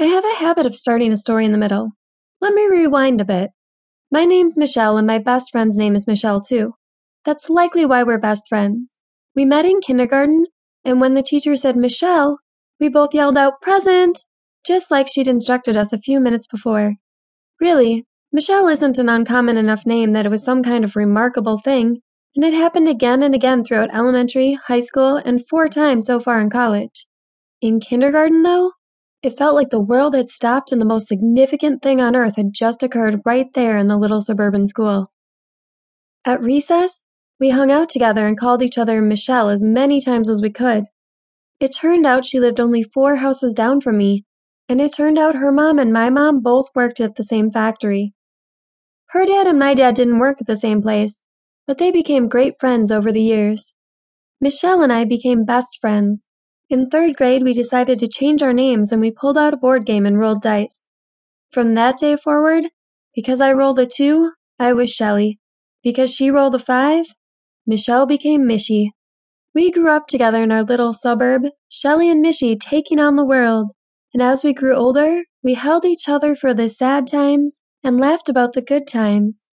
I have a habit of starting a story in the middle. Let me rewind a bit. My name's Michelle, and my best friend's name is Michelle, too. That's likely why we're best friends. We met in kindergarten, and when the teacher said Michelle, we both yelled out, Present! just like she'd instructed us a few minutes before. Really, Michelle isn't an uncommon enough name that it was some kind of remarkable thing, and it happened again and again throughout elementary, high school, and four times so far in college. In kindergarten, though, it felt like the world had stopped and the most significant thing on earth had just occurred right there in the little suburban school. At recess, we hung out together and called each other Michelle as many times as we could. It turned out she lived only four houses down from me, and it turned out her mom and my mom both worked at the same factory. Her dad and my dad didn't work at the same place, but they became great friends over the years. Michelle and I became best friends. In third grade, we decided to change our names and we pulled out a board game and rolled dice. From that day forward, because I rolled a two, I was Shelly. Because she rolled a five, Michelle became Mishy. We grew up together in our little suburb, Shelly and Mishy taking on the world. And as we grew older, we held each other for the sad times and laughed about the good times.